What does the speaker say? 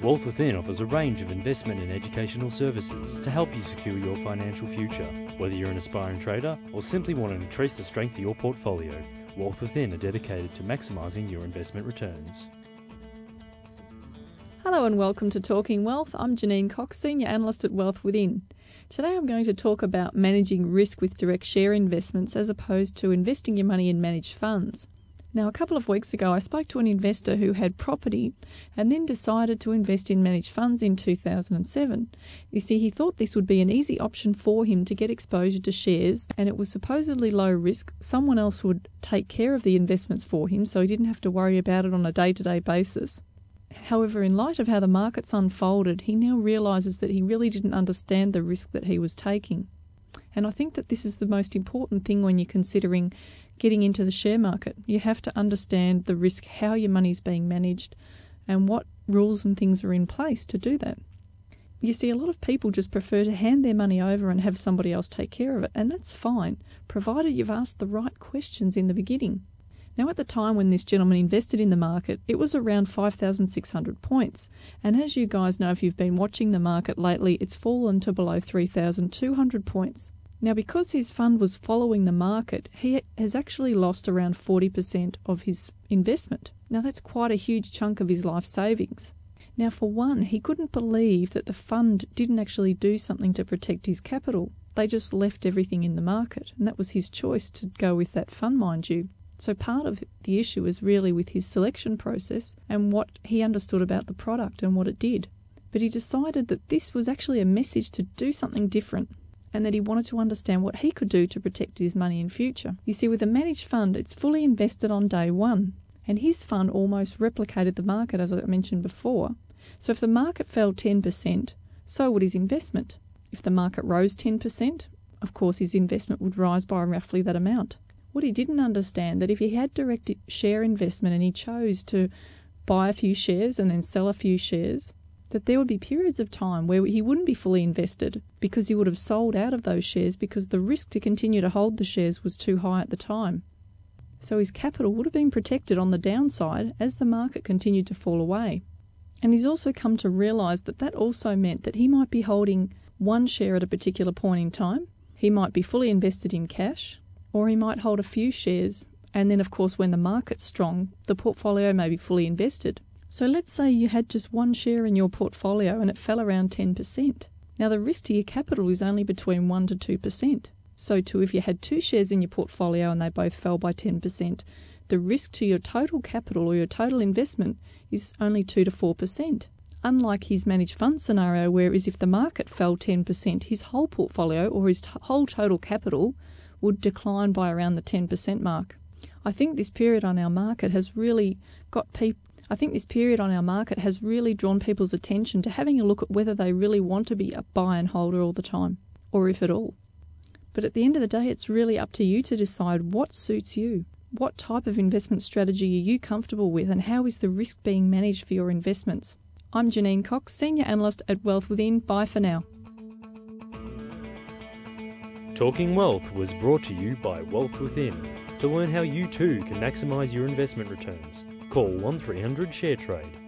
Wealth Within offers a range of investment and educational services to help you secure your financial future. Whether you're an aspiring trader or simply want to increase the strength of your portfolio, Wealth Within are dedicated to maximising your investment returns. Hello and welcome to Talking Wealth. I'm Janine Cox, Senior Analyst at Wealth Within. Today I'm going to talk about managing risk with direct share investments as opposed to investing your money in managed funds. Now, a couple of weeks ago, I spoke to an investor who had property and then decided to invest in managed funds in 2007. You see, he thought this would be an easy option for him to get exposure to shares, and it was supposedly low risk. Someone else would take care of the investments for him, so he didn't have to worry about it on a day to day basis. However, in light of how the markets unfolded, he now realizes that he really didn't understand the risk that he was taking. And I think that this is the most important thing when you're considering getting into the share market. You have to understand the risk, how your money's being managed, and what rules and things are in place to do that. You see, a lot of people just prefer to hand their money over and have somebody else take care of it, and that's fine, provided you've asked the right questions in the beginning. Now, at the time when this gentleman invested in the market, it was around 5,600 points. And as you guys know, if you've been watching the market lately, it's fallen to below 3,200 points. Now, because his fund was following the market, he has actually lost around 40% of his investment. Now, that's quite a huge chunk of his life savings. Now, for one, he couldn't believe that the fund didn't actually do something to protect his capital. They just left everything in the market, and that was his choice to go with that fund, mind you. So, part of the issue is really with his selection process and what he understood about the product and what it did. But he decided that this was actually a message to do something different and that he wanted to understand what he could do to protect his money in future. You see, with a managed fund, it's fully invested on day one, and his fund almost replicated the market, as I mentioned before. So if the market fell 10%, so would his investment. If the market rose 10%, of course his investment would rise by roughly that amount. What he didn't understand that if he had direct share investment and he chose to buy a few shares and then sell a few shares, that there would be periods of time where he wouldn't be fully invested because he would have sold out of those shares because the risk to continue to hold the shares was too high at the time. So his capital would have been protected on the downside as the market continued to fall away. And he's also come to realise that that also meant that he might be holding one share at a particular point in time, he might be fully invested in cash, or he might hold a few shares, and then, of course, when the market's strong, the portfolio may be fully invested. So let's say you had just one share in your portfolio and it fell around 10%. Now the risk to your capital is only between 1 to 2%. So too if you had two shares in your portfolio and they both fell by 10%, the risk to your total capital or your total investment is only 2 to 4%. Unlike his managed fund scenario, whereas if the market fell 10%, his whole portfolio or his t- whole total capital would decline by around the 10% mark. I think this period on our market has really got people I think this period on our market has really drawn people's attention to having a look at whether they really want to be a buy and holder all the time, or if at all. But at the end of the day, it's really up to you to decide what suits you. What type of investment strategy are you comfortable with, and how is the risk being managed for your investments? I'm Janine Cox, Senior Analyst at Wealth Within. Bye for now. Talking Wealth was brought to you by Wealth Within to learn how you too can maximise your investment returns. Call 1300 ShareTrade